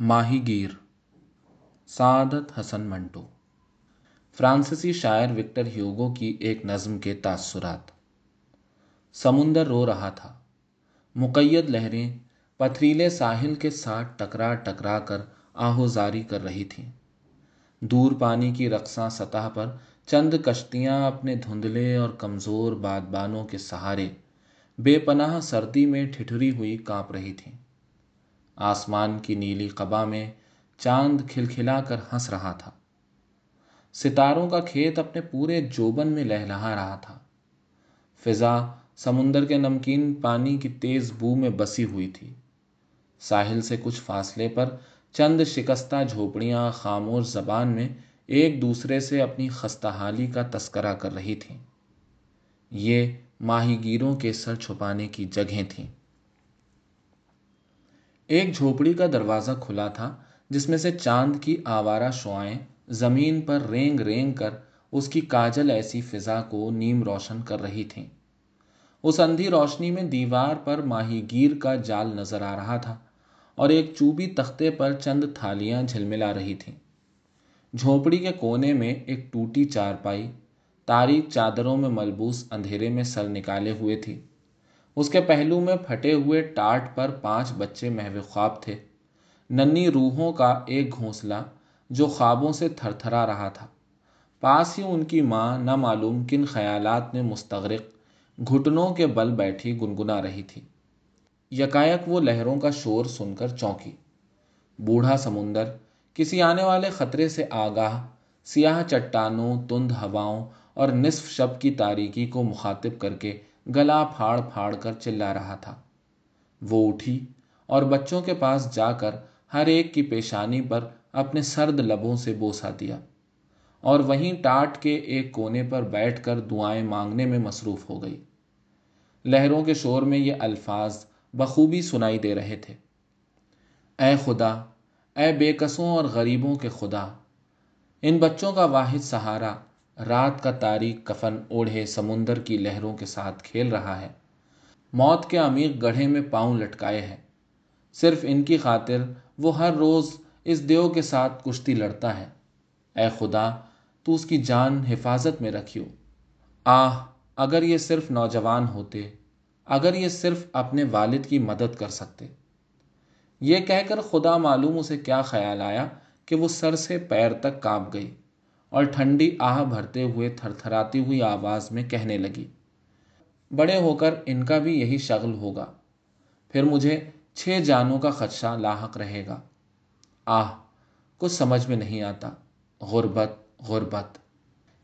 ماہی گیر، سعادت حسن منٹو۔ فرانسیسی شاعر وکٹر ہیوگو کی ایک نظم کے تاثرات۔ سمندر رو رہا تھا۔ مقید لہریں پتھریلے ساحل کے ساتھ ٹکرا ٹکرا کر آہوزاری کر رہی تھیں۔ دور پانی کی رقصاں سطح پر چند کشتیاں اپنے دھندلے اور کمزور بادبانوں کے سہارے بے پناہ سردی میں ٹھٹری ہوئی کانپ رہی تھیں۔ آسمان کی نیلی قبا میں چاند کھلکھلا کر ہنس رہا تھا۔ ستاروں کا کھیت اپنے پورے جوبن میں لہلہا رہا تھا۔ فضا سمندر کے نمکین پانی کی تیز بو میں بسی ہوئی تھی۔ ساحل سے کچھ فاصلے پر چند شکستہ جھوپڑیاں خاموش زبان میں ایک دوسرے سے اپنی خستہ حالی کا تذکرہ کر رہی تھیں۔ یہ ماہی گیروں کے سر چھپانے کی جگہیں تھیں۔ ایک جھوپڑی کا دروازہ کھلا تھا، جس میں سے چاند کی آوارہ شعائیں زمین پر رینگ رینگ کر اس کی کاجل ایسی فضا کو نیم روشن کر رہی تھیں۔ اس اندھی روشنی میں دیوار پر ماہی گیر کا جال نظر آ رہا تھا اور ایک چوبی تختے پر چند تھالیاں جھلملا رہی تھیں۔ جھونپڑی کے کونے میں ایک ٹوٹی چارپائی تاریخ چادروں میں ملبوس اندھیرے میں سر نکالے ہوئے تھی۔ اس کے پہلو میں پھٹے ہوئے ٹاٹ پر پانچ بچے محو خواب تھے۔ ننی روحوں کا ایک گھونسلہ جو خوابوں سے تھر تھرا رہا تھا۔ پاس ہی ان کی ماں نہ معلوم کن خیالات میں مستغرق گھٹنوں کے بل بیٹھی گنگنا رہی تھی۔ یکایک وہ لہروں کا شور سن کر چونکی۔ بوڑھا سمندر، کسی آنے والے خطرے سے آگاہ، سیاہ چٹانوں، تند ہواؤں اور نصف شب کی تاریکی کو مخاطب کر کے گلا پھاڑ پھاڑ کر چلا رہا تھا۔ وہ اٹھی اور بچوں کے پاس جا کر ہر ایک کی پیشانی پر اپنے سرد لبوں سے بوسا دیا اور وہیں ٹاٹ کے ایک کونے پر بیٹھ کر دعائیں مانگنے میں مصروف ہو گئی۔ لہروں کے شور میں یہ الفاظ بخوبی سنائی دے رہے تھے۔ اے خدا، اے بے قصوں اور غریبوں کے خدا، ان بچوں کا واحد سہارا رات کا تاریخ کفن اوڑھے سمندر کی لہروں کے ساتھ کھیل رہا ہے۔ موت کے عمیق گڑھے میں پاؤں لٹکائے ہے صرف ان کی خاطر وہ ہر روز اس دیو کے ساتھ کشتی لڑتا ہے۔ اے خدا، تو اس کی جان حفاظت میں رکھیو۔ آہ، اگر یہ صرف نوجوان ہوتے، اگر یہ صرف اپنے والد کی مدد کر سکتے۔ یہ کہہ کر خدا معلوم اسے کیا خیال آیا کہ وہ سر سے پیر تک کانپ گئی۔ اور ٹھنڈی آہ بھرتے ہوئے تھر تھراتی ہوئی آواز میں کہنے لگی، بڑے ہو کر ان کا بھی یہی شغل ہوگا، پھر مجھے چھ جانوں کا خدشہ لاحق رہے گا۔ آہ، کچھ سمجھ میں نہیں آتا۔ غربت غربت۔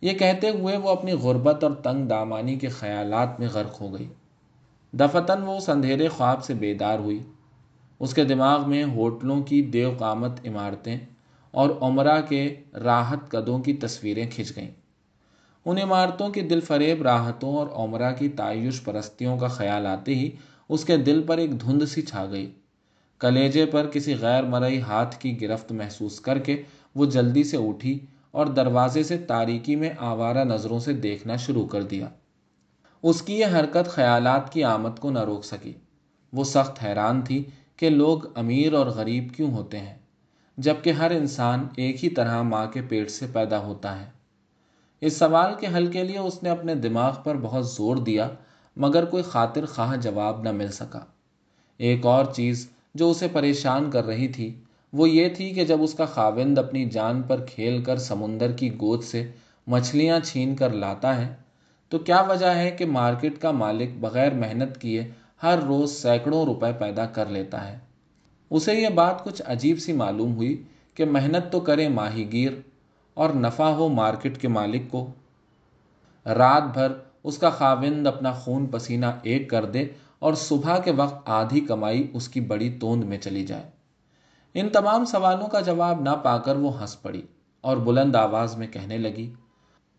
یہ کہتے ہوئے وہ اپنی غربت اور تنگ دامانی کے خیالات میں غرق ہو گئی۔ دفتن وہ اس اندھیرے خواب سے بیدار ہوئی۔ اس کے دماغ میں ہوٹلوں کی دیو قامت عمارتیں اور عمرہ کے راحت قدوں کی تصویریں کھنچ گئیں۔ ان عمارتوں کی دل فریب راحتوں اور عمرہ کی تعیش پرستیوں کا خیال آتے ہی اس کے دل پر ایک دھند سی چھا گئی۔ کلیجے پر کسی غیر مرئی ہاتھ کی گرفت محسوس کر کے وہ جلدی سے اٹھی اور دروازے سے تاریکی میں آوارہ نظروں سے دیکھنا شروع کر دیا۔ اس کی یہ حرکت خیالات کی آمد کو نہ روک سکی۔ وہ سخت حیران تھی کہ لوگ امیر اور غریب کیوں ہوتے ہیں۔ جبکہ ہر انسان ایک ہی طرح ماں کے پیٹ سے پیدا ہوتا ہے۔ اس سوال کے حل کے لیے اس نے اپنے دماغ پر بہت زور دیا، مگر کوئی خاطر خواہ جواب نہ مل سکا۔ ایک اور چیز جو اسے پریشان کر رہی تھی، وہ یہ تھی کہ جب اس کا خاوند اپنی جان پر کھیل کر سمندر کی گود سے مچھلیاں چھین کر لاتا ہے، تو کیا وجہ ہے کہ مارکیٹ کا مالک بغیر محنت کیے ہر روز سینکڑوں روپے پیدا کر لیتا ہے؟ اسے یہ بات کچھ عجیب سی معلوم ہوئی کہ محنت تو کرے ماہی گیر اور نفع ہو مارکیٹ کے مالک کو۔ رات بھر اس کا خاوند اپنا خون پسینہ ایک کر دے اور صبح کے وقت آدھی کمائی اس کی بڑی توند میں چلی جائے۔ ان تمام سوالوں کا جواب نہ پا کر وہ ہنس پڑی اور بلند آواز میں کہنے لگی،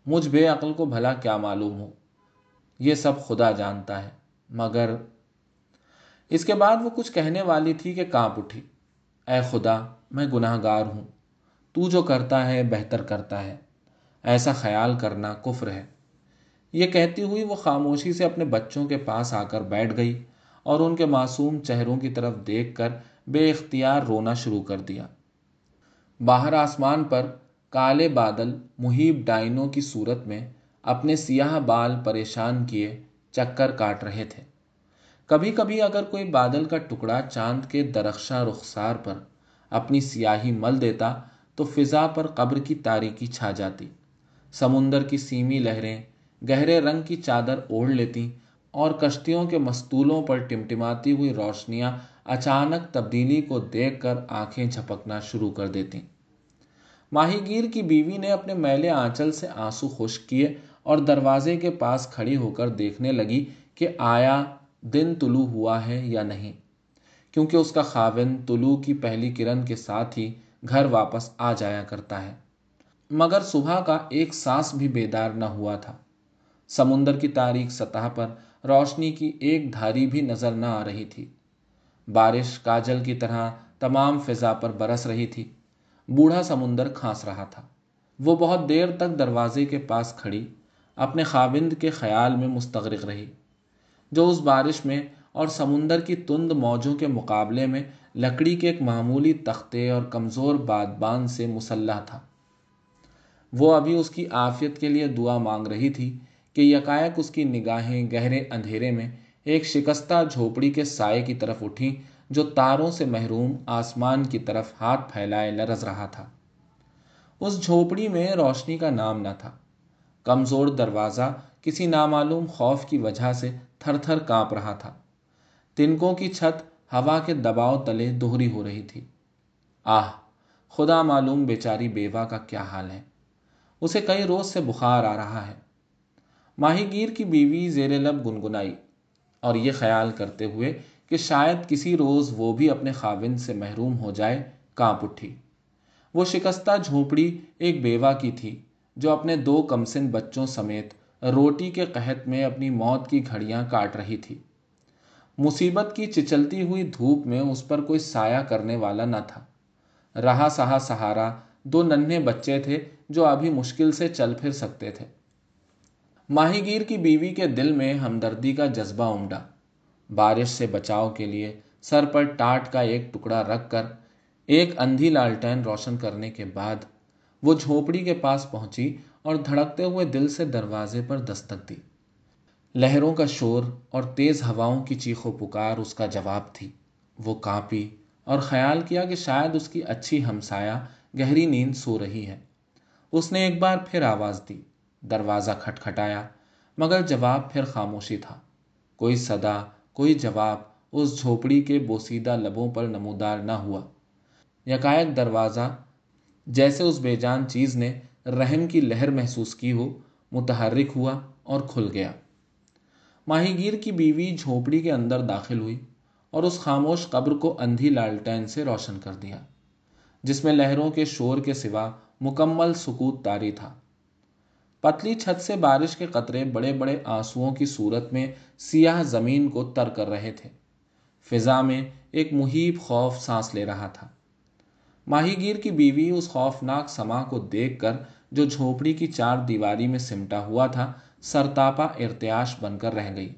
مجھ بے عقل کو بھلا کیا معلوم ہو؟ یہ سب خدا جانتا ہے، مگر اس کے بعد وہ کچھ کہنے والی تھی کہ کانپ اٹھی۔ اے خدا، میں گناہ گار ہوں۔ تو جو کرتا ہے، بہتر کرتا ہے۔ ایسا خیال کرنا کفر ہے۔ یہ کہتی ہوئی وہ خاموشی سے اپنے بچوں کے پاس آ کر بیٹھ گئی اور ان کے معصوم چہروں کی طرف دیکھ کر بے اختیار رونا شروع کر دیا۔ باہر آسمان پر کالے بادل محیب ڈائنوں کی صورت میں اپنے سیاہ بال پریشان کیے چکر کاٹ رہے تھے۔ کبھی کبھی اگر کوئی بادل کا ٹکڑا چاند کے درخشاں رخسار پر اپنی سیاہی مل دیتا تو فضا پر قبر کی تاریکی چھا جاتی۔ سمندر کی سیمی لہریں، گہرے رنگ کی چادر اوڑھ لیتی اور کشتیوں کے مستولوں پر ٹمٹماتی ہوئی روشنیاں اچانک تبدیلی کو دیکھ کر آنکھیں جھپکنا شروع کر دیتی۔ ماہی گیر کی بیوی نے اپنے میلے آنچل سے آنسو خشک کیے اور دروازے کے پاس کھڑی ہو کر دیکھنے لگی کہ آیا دن طلوع ہوا ہے یا نہیں۔ کیونکہ اس کا خاون طلوع کی پہلی کرن کے ساتھ ہی گھر واپس آ جایا کرتا ہے۔ مگر صبح کا ایک سانس بھی بیدار نہ ہوا تھا۔ سمندر کی تاریخ سطح پر روشنی کی ایک دھاری بھی نظر نہ آ رہی تھی۔ بارش کاجل کی طرح تمام فضا پر برس رہی تھی۔ بوڑھا سمندر کھانس رہا تھا۔ وہ بہت دیر تک دروازے کے پاس کھڑی، اپنے خاوند کے خیال میں مستغرق رہی۔ جو اس بارش میں اور سمندر کی تند موجوں کے مقابلے میں لکڑی کے ایک معمولی تختے اور کمزور بادبان سے مسلح تھا۔ وہ ابھی اس کی عافیت کے لیے دعا مانگ رہی تھی کہ یکائک اس کی نگاہیں گہرے اندھیرے میں ایک شکستہ جھوپڑی کے سائے کی طرف اٹھی جو تاروں سے محروم آسمان کی طرف ہاتھ پھیلائے لرز رہا تھا۔ اس جھوپڑی میں روشنی کا نام نہ تھا۔ کمزور دروازہ کسی نامعلوم خوف کی وجہ سے تھر تھر کانپ رہا تھا۔ تنکوں کی چھت ہوا کے دباؤ تلے دوہری ہو رہی تھی۔ آہ، خدا معلوم بیچاری بیوہ کا کیا حال ہے۔ اسے کئی روز سے بخار آ رہا ہے۔ ماہی گیر کی بیوی زیر لب گنگنائی اور یہ خیال کرتے ہوئے کہ شاید کسی روز وہ بھی اپنے خاوند سے محروم ہو جائے، کانپ اٹھی۔ وہ شکستہ جھونپڑی ایک بیوہ کی تھی جو اپنے دو کمسن بچوں سمیت روٹی کے قحط میں اپنی موت کی گھڑیاں کاٹ رہی تھی۔ مصیبت کی چچلتی ہوئی دھوپ میں اس پر کوئی سایہ کرنے والا نہ تھا۔ رہا سہا سہارا دو ننھے بچے تھے جو ابھی مشکل سے چل پھر سکتے تھے۔ ماہی گیر کی بیوی کے دل میں ہمدردی کا جذبہ امڈا بارش سے بچاؤ کے لیے سر پر ٹاٹ کا ایک ٹکڑا رکھ کر ایک اندھی لالٹین روشن کرنے کے بعد وہ جھوپڑی کے پاس پہنچی اور دھڑکتے ہوئے دل سے دروازے پر دستک دی۔ لہروں کا شور اور تیز ہواؤں کی چیخ و پکار اس کا جواب تھی۔ وہ کانپی اور خیال کیا کہ شاید اس کی اچھی ہمسایا گہری نیند سو رہی ہے۔ اس نے ایک بار پھر آواز دی۔ دروازہ کھٹکھٹایا، مگر جواب پھر خاموشی تھا۔ کوئی صدا، کوئی جواب اس جھوپڑی کے بوسیدہ لبوں پر نمودار نہ ہوا۔ یکائک دروازہ، جیسے اس بے جان چیز نے رحم کی لہر محسوس کی ہو، متحرک ہوا اور کھل گیا۔ ماہی گیر کی بیوی جھوپڑی کے اندر داخل ہوئی اور اس خاموش قبر کو اندھی لالٹین سے روشن کر دیا، جس میں لہروں کے شور کے سوا مکمل سکوت تاری تھا۔ پتلی چھت سے بارش کے قطرے بڑے بڑے آنسوؤں کی صورت میں سیاہ زمین کو تر کر رہے تھے۔ فضا میں ایک محیب خوف سانس لے رہا تھا۔ ماہی گیر کی بیوی اس خوفناک سما کو دیکھ کر جو جھوپڑی کی چار دیواری میں سمٹا ہوا تھا، سرتاپا ارتیاش بن کر رہ گئی۔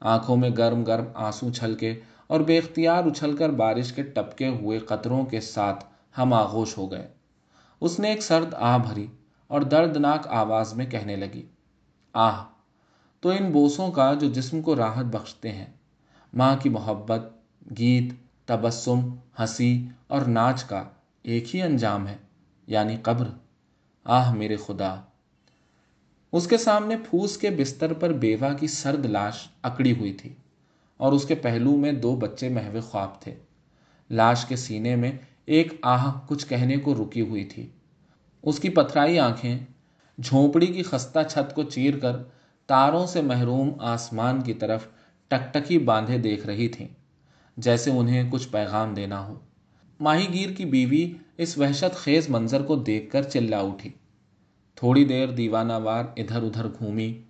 آنکھوں میں گرم گرم آنسو چھل کے اور بے اختیار اچھل کر بارش کے ٹپکے ہوئے قطروں کے ساتھ ہم آغوش ہو گئے۔ اس نے ایک سرد آ بھری اور دردناک آواز میں کہنے لگی، آہ، تو ان بوسوں کا جو جسم کو راحت بخشتے ہیں، ماں کی محبت، گیت، تبسم، ہنسی اور ناچ کا ایک ہی انجام ہے یعنی قبر۔ آہ میرے خدا۔ اس کے سامنے پھوس کے بستر پر بیوہ کی سرد لاش اکڑی ہوئی تھی اور اس کے پہلو میں دو بچے محو خواب تھے۔ لاش کے سینے میں ایک آہ کچھ کہنے کو رکی ہوئی تھی۔ اس کی پتھرائی آنکھیں، جھونپڑی کی خستہ چھت کو چیر کر تاروں سے محروم آسمان کی طرف ٹکٹکی باندھے دیکھ رہی تھیں، جیسے انہیں کچھ پیغام دینا ہو۔ ماہی گیر کی بیوی اس وحشت خیز منظر کو دیکھ کر چلا اٹھی۔ تھوڑی دیر دیوانہ وار ادھر ادھر گھومی۔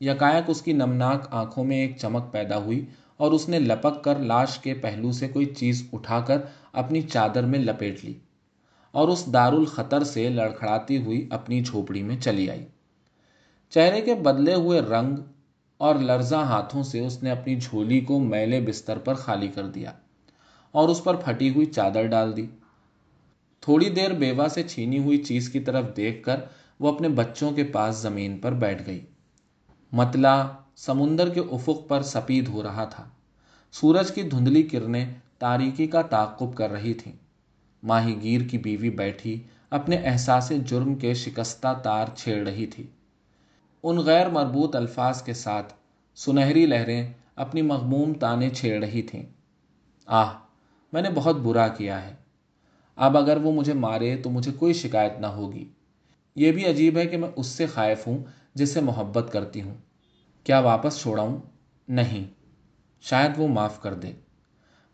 یکائک اس کی نمناک آنکھوں میں ایک چمک پیدا ہوئی اور اس نے لپک کر لاش کے پہلو سے کوئی چیز اٹھا کر اپنی چادر میں لپیٹ لی اور اس دار الخطر سے لڑکھڑاتی ہوئی اپنی جھوپڑی میں چلی آئی۔ چہرے کے بدلے ہوئے رنگ اور لرزاں ہاتھوں سے اس نے اپنی جھولی کو میلے بستر پر خالی کر دیا۔ اور اس پر پھٹی ہوئی چادر ڈال دی۔ تھوڑی دیر بیوہ سے چھینی ہوئی چیز کی طرف دیکھ کر وہ اپنے بچوں کے پاس زمین پر بیٹھ گئی۔ متلا سمندر کے افق پر سپید ہو رہا تھا۔ سورج کی دھندلی کرنیں تاریکی کا تعقب کر رہی تھیں۔ ماہی گیر کی بیوی بیٹھی اپنے احساس جرم کے شکستہ تار چھیڑ رہی تھی۔ ان غیر مربوط الفاظ کے ساتھ سنہری لہریں اپنی مغموم تانے چھیڑ رہی تھیں۔ آہ! میں نے بہت برا کیا ہے۔ اب اگر وہ مجھے مارے تو مجھے کوئی شکایت نہ ہوگی۔ یہ بھی عجیب ہے کہ میں اس سے خائف ہوں جس سے محبت کرتی ہوں۔ کیا واپس چھوڑاؤں؟ نہیں۔ شاید وہ معاف کر دے۔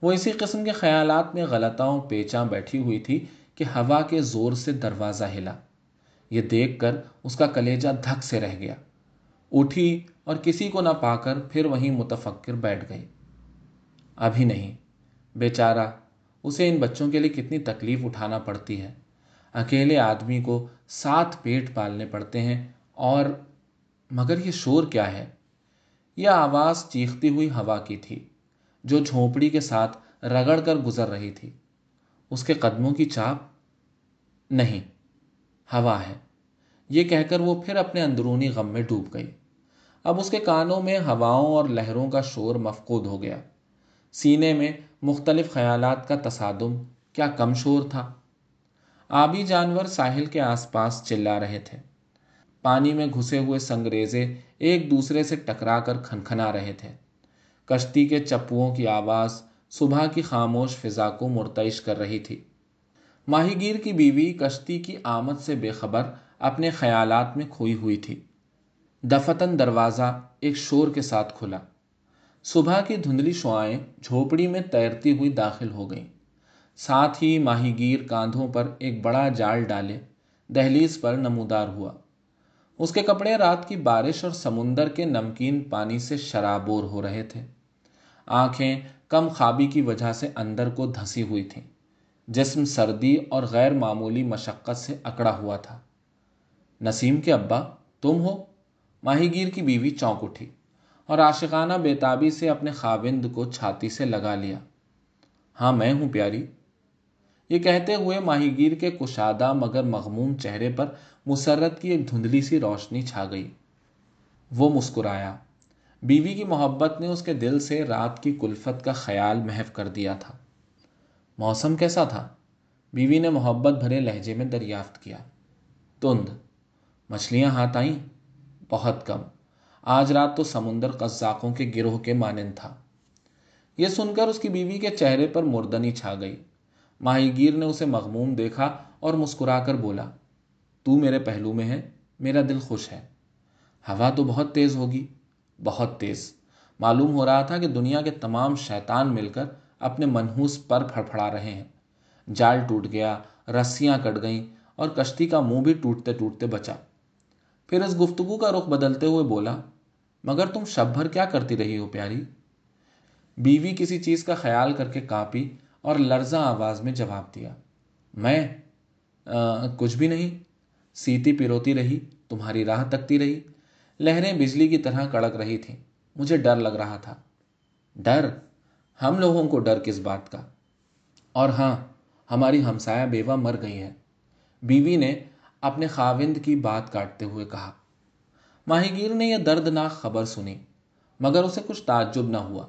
وہ اسی قسم کے خیالات میں غلطاؤں پیچاں بیٹھی ہوئی تھی کہ ہوا کے زور سے دروازہ ہلا۔ یہ دیکھ کر اس کا کلیجہ دھک سے رہ گیا۔ اٹھی اور کسی کو نہ پا کر پھر وہیں متفکر بیٹھ گئی۔ ابھی نہیں۔ بیچارہ، اسے ان بچوں کے لیے کتنی تکلیف اٹھانا پڑتی ہے۔ اکیلے آدمی کو سات پیٹ پالنے پڑتے ہیں اور مگر یہ شور کیا ہے؟ یہ آواز چیختی ہوئی ہوا کی تھی، جو جھونپڑی کے ساتھ رگڑ کر گزر رہی تھی۔ اس کے قدموں کی چاپ نہیں، ہوا ہے۔ یہ کہہ کر وہ پھر اپنے اندرونی غم میں ڈوب گئی۔ اب اس کے کانوں میں ہواؤں اور لہروں کا شور مفقود ہو گیا۔ سینے میں مختلف خیالات کا تصادم کیا کم شور تھا۔ آبی جانور ساحل کے آس پاس چلا رہے تھے۔ پانی میں گھسے ہوئے سنگریزے ایک دوسرے سے ٹکرا کر کھنکھنا رہے تھے۔ کشتی کے چپوؤں کی آواز صبح کی خاموش فضا کو مرتعش کر رہی تھی۔ ماہی گیر کی بیوی کشتی کی آمد سے بے خبر اپنے خیالات میں کھوئی ہوئی تھی۔ دفتن دروازہ ایک شور کے ساتھ کھلا۔ صبح کی دھندلی شعائیں جھوپڑی میں تیرتی ہوئی داخل ہو گئیں۔ ساتھ ہی ماہی گیر کاندھوں پر ایک بڑا جال ڈالے، دہلیز پر نمودار ہوا۔ اس کے کپڑے رات کی بارش اور سمندر کے نمکین پانی سے شرابور ہو رہے تھے۔ آنکھیں کم خوابی کی وجہ سے اندر کو دھسی ہوئی تھیں۔ جسم سردی اور غیر معمولی مشقت سے اکڑا ہوا تھا۔ نسیم کے ابا، تم ہو؟ ماہی گیر کی بیوی چونک اٹھی۔ اور عاشقانہ بیتابی سے اپنے خاوند کو چھاتی سے لگا لیا۔ ہاں میں ہوں پیاری۔ یہ کہتے ہوئے ماہی گیر کے کشادہ مگر مغموم چہرے پر مسرت کی ایک دھندلی سی روشنی چھا گئی۔ وہ مسکرایا۔ بیوی کی محبت نے اس کے دل سے رات کی کلفت کا خیال محف کر دیا تھا۔ موسم کیسا تھا؟ بیوی نے محبت بھرے لہجے میں دریافت کیا۔ تند۔ مچھلیاں ہاتھ آئیں۔ بہت کم۔ آج رات تو سمندر قزاقوں کے گروہ کے مانند تھا۔ یہ سن کر اس کی بیوی کے چہرے پر مردنی چھا گئی۔ ماہی گیر نے اسے مغموم دیکھا اور مسکرا کر بولا، تو میرے پہلو میں ہے، میرا دل خوش ہے۔ ہوا تو بہت تیز ہوگی، بہت تیز۔ معلوم ہو رہا تھا کہ دنیا کے تمام شیطان مل کر اپنے منحوس پر پھڑپھڑا رہے ہیں۔ جال ٹوٹ گیا، رسیاں کٹ گئیں اور کشتی کا منہ بھی ٹوٹتے ٹوٹتے بچا۔ پھر اس گفتگو کا رخ بدلتے ہوئے بولا مگر تم شب بھر کیا کرتی رہی ہو پیاری؟ بیوی کسی چیز کا خیال کر کے کاپی اور لرزاں آواز میں جواب دیا، میں کچھ بھی نہیں۔ سیتی پیروتی رہی، تمہاری راہ تکتی رہی۔ لہریں بجلی کی طرح کڑک رہی تھیں۔ مجھے ڈر لگ رہا تھا۔ ڈر؟ ہم لوگوں کو ڈر کس بات کا؟ اور ہاں ہماری ہمسایہ بیوہ مر گئی ہے بیوی نے اپنے خاوند کی بات کاٹتے ہوئے کہا ماہی گیر نے یہ دردناک خبر سنی، مگر اسے کچھ تعجب نہ ہوا۔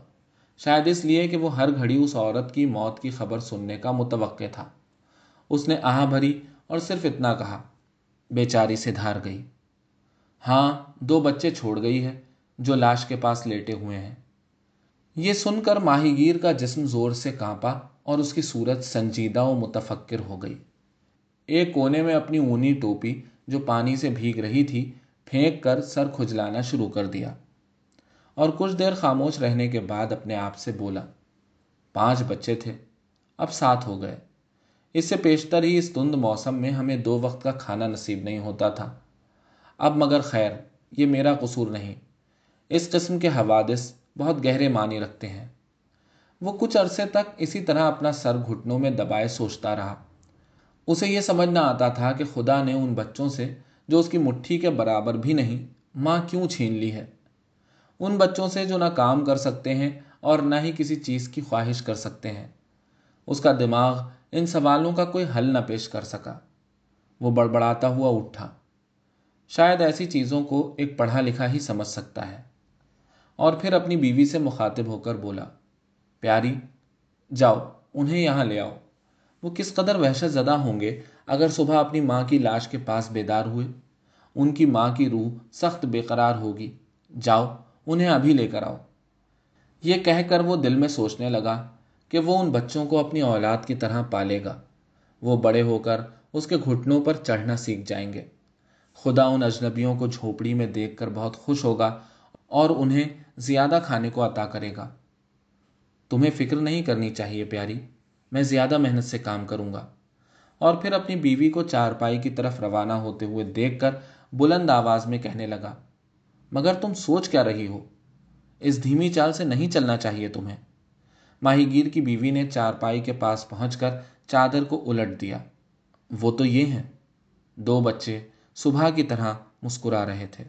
شاید اس لیے کہ وہ ہر گھڑی اس عورت کی موت کی خبر سننے کا متوقع تھا۔ اس نے آہ بھری اور صرف اتنا کہا، بیچاری سے دھار گئی۔ ہاں دو بچے چھوڑ گئی ہے جو لاش کے پاس لیٹے ہوئے ہیں۔ یہ سن کر ماہی گیر کا جسم زور سے کانپا اور اس کی صورت سنجیدہ و متفکر ہو گئی۔ ایک کونے میں اپنی اونی ٹوپی جو پانی سے بھیگ رہی تھی پھینک کر سر کھجلانا شروع کر دیا اور کچھ دیر خاموش رہنے کے بعد اپنے آپ سے بولا، پانچ بچے تھے، اب سات ہو گئے۔ اس سے پیشتر ہی اس تند موسم میں ہمیں دو وقت کا کھانا نصیب نہیں ہوتا تھا۔ اب مگر خیر، یہ میرا قصور نہیں۔ اس قسم کے حوادث بہت گہرے معنی رکھتے ہیں۔ وہ کچھ عرصے تک اسی طرح اپنا سر گھٹنوں میں دبائے سوچتا رہا۔ اسے یہ سمجھنا آتا تھا کہ خدا نے ان بچوں سے جو اس کی مٹھی کے برابر بھی نہیں، ماں کیوں چھین لی ہے؟ ان بچوں سے جو نہ کام کر سکتے ہیں اور نہ ہی کسی چیز کی خواہش کر سکتے ہیں۔ اس کا دماغ ان سوالوں کا کوئی حل نہ پیش کر سکا۔ وہ بڑبڑاتا ہوا اٹھا۔ شاید ایسی چیزوں کو ایک پڑھا لکھا ہی سمجھ سکتا ہے۔ اور پھر اپنی بیوی سے مخاطب ہو کر بولا، پیاری، جاؤ، انہیں یہاں لے آؤ۔ وہ کس قدر وحشت زدہ ہوں گے اگر صبح اپنی ماں کی لاش کے پاس بیدار ہوئے؟ ان کی ماں کی روح سخت بے قرار ہوگی۔ جاؤ، انہیں ابھی لے کر آؤ۔ یہ کہہ کر وہ دل میں سوچنے لگا کہ وہ ان بچوں کو اپنی اولاد کی طرح پالے گا۔ وہ بڑے ہو کر اس کے گھٹنوں پر چڑھنا سیکھ جائیں گے۔ خدا ان اجنبیوں کو جھوپڑی میں دیکھ کر بہت خوش ہوگا اور انہیں زیادہ کھانے کو عطا کرے گا۔ تمہیں فکر نہیں کرنی چاہیے پیاری۔ میں زیادہ محنت سے کام کروں گا۔ اور پھر اپنی بیوی کو چارپائی کی طرف روانہ ہوتے ہوئے دیکھ کر بلند آواز میں کہنے لگا، مگر تم سوچ کیا رہی ہو؟ اس دھیمی چال سے نہیں چلنا چاہیے تمہیں ماہی گیر کی بیوی نے چارپائی کے پاس پہنچ کر چادر کو الٹ دیا۔ وہ تو یہ ہیں۔ دو بچے صبح کی طرح مسکرا رہے تھے۔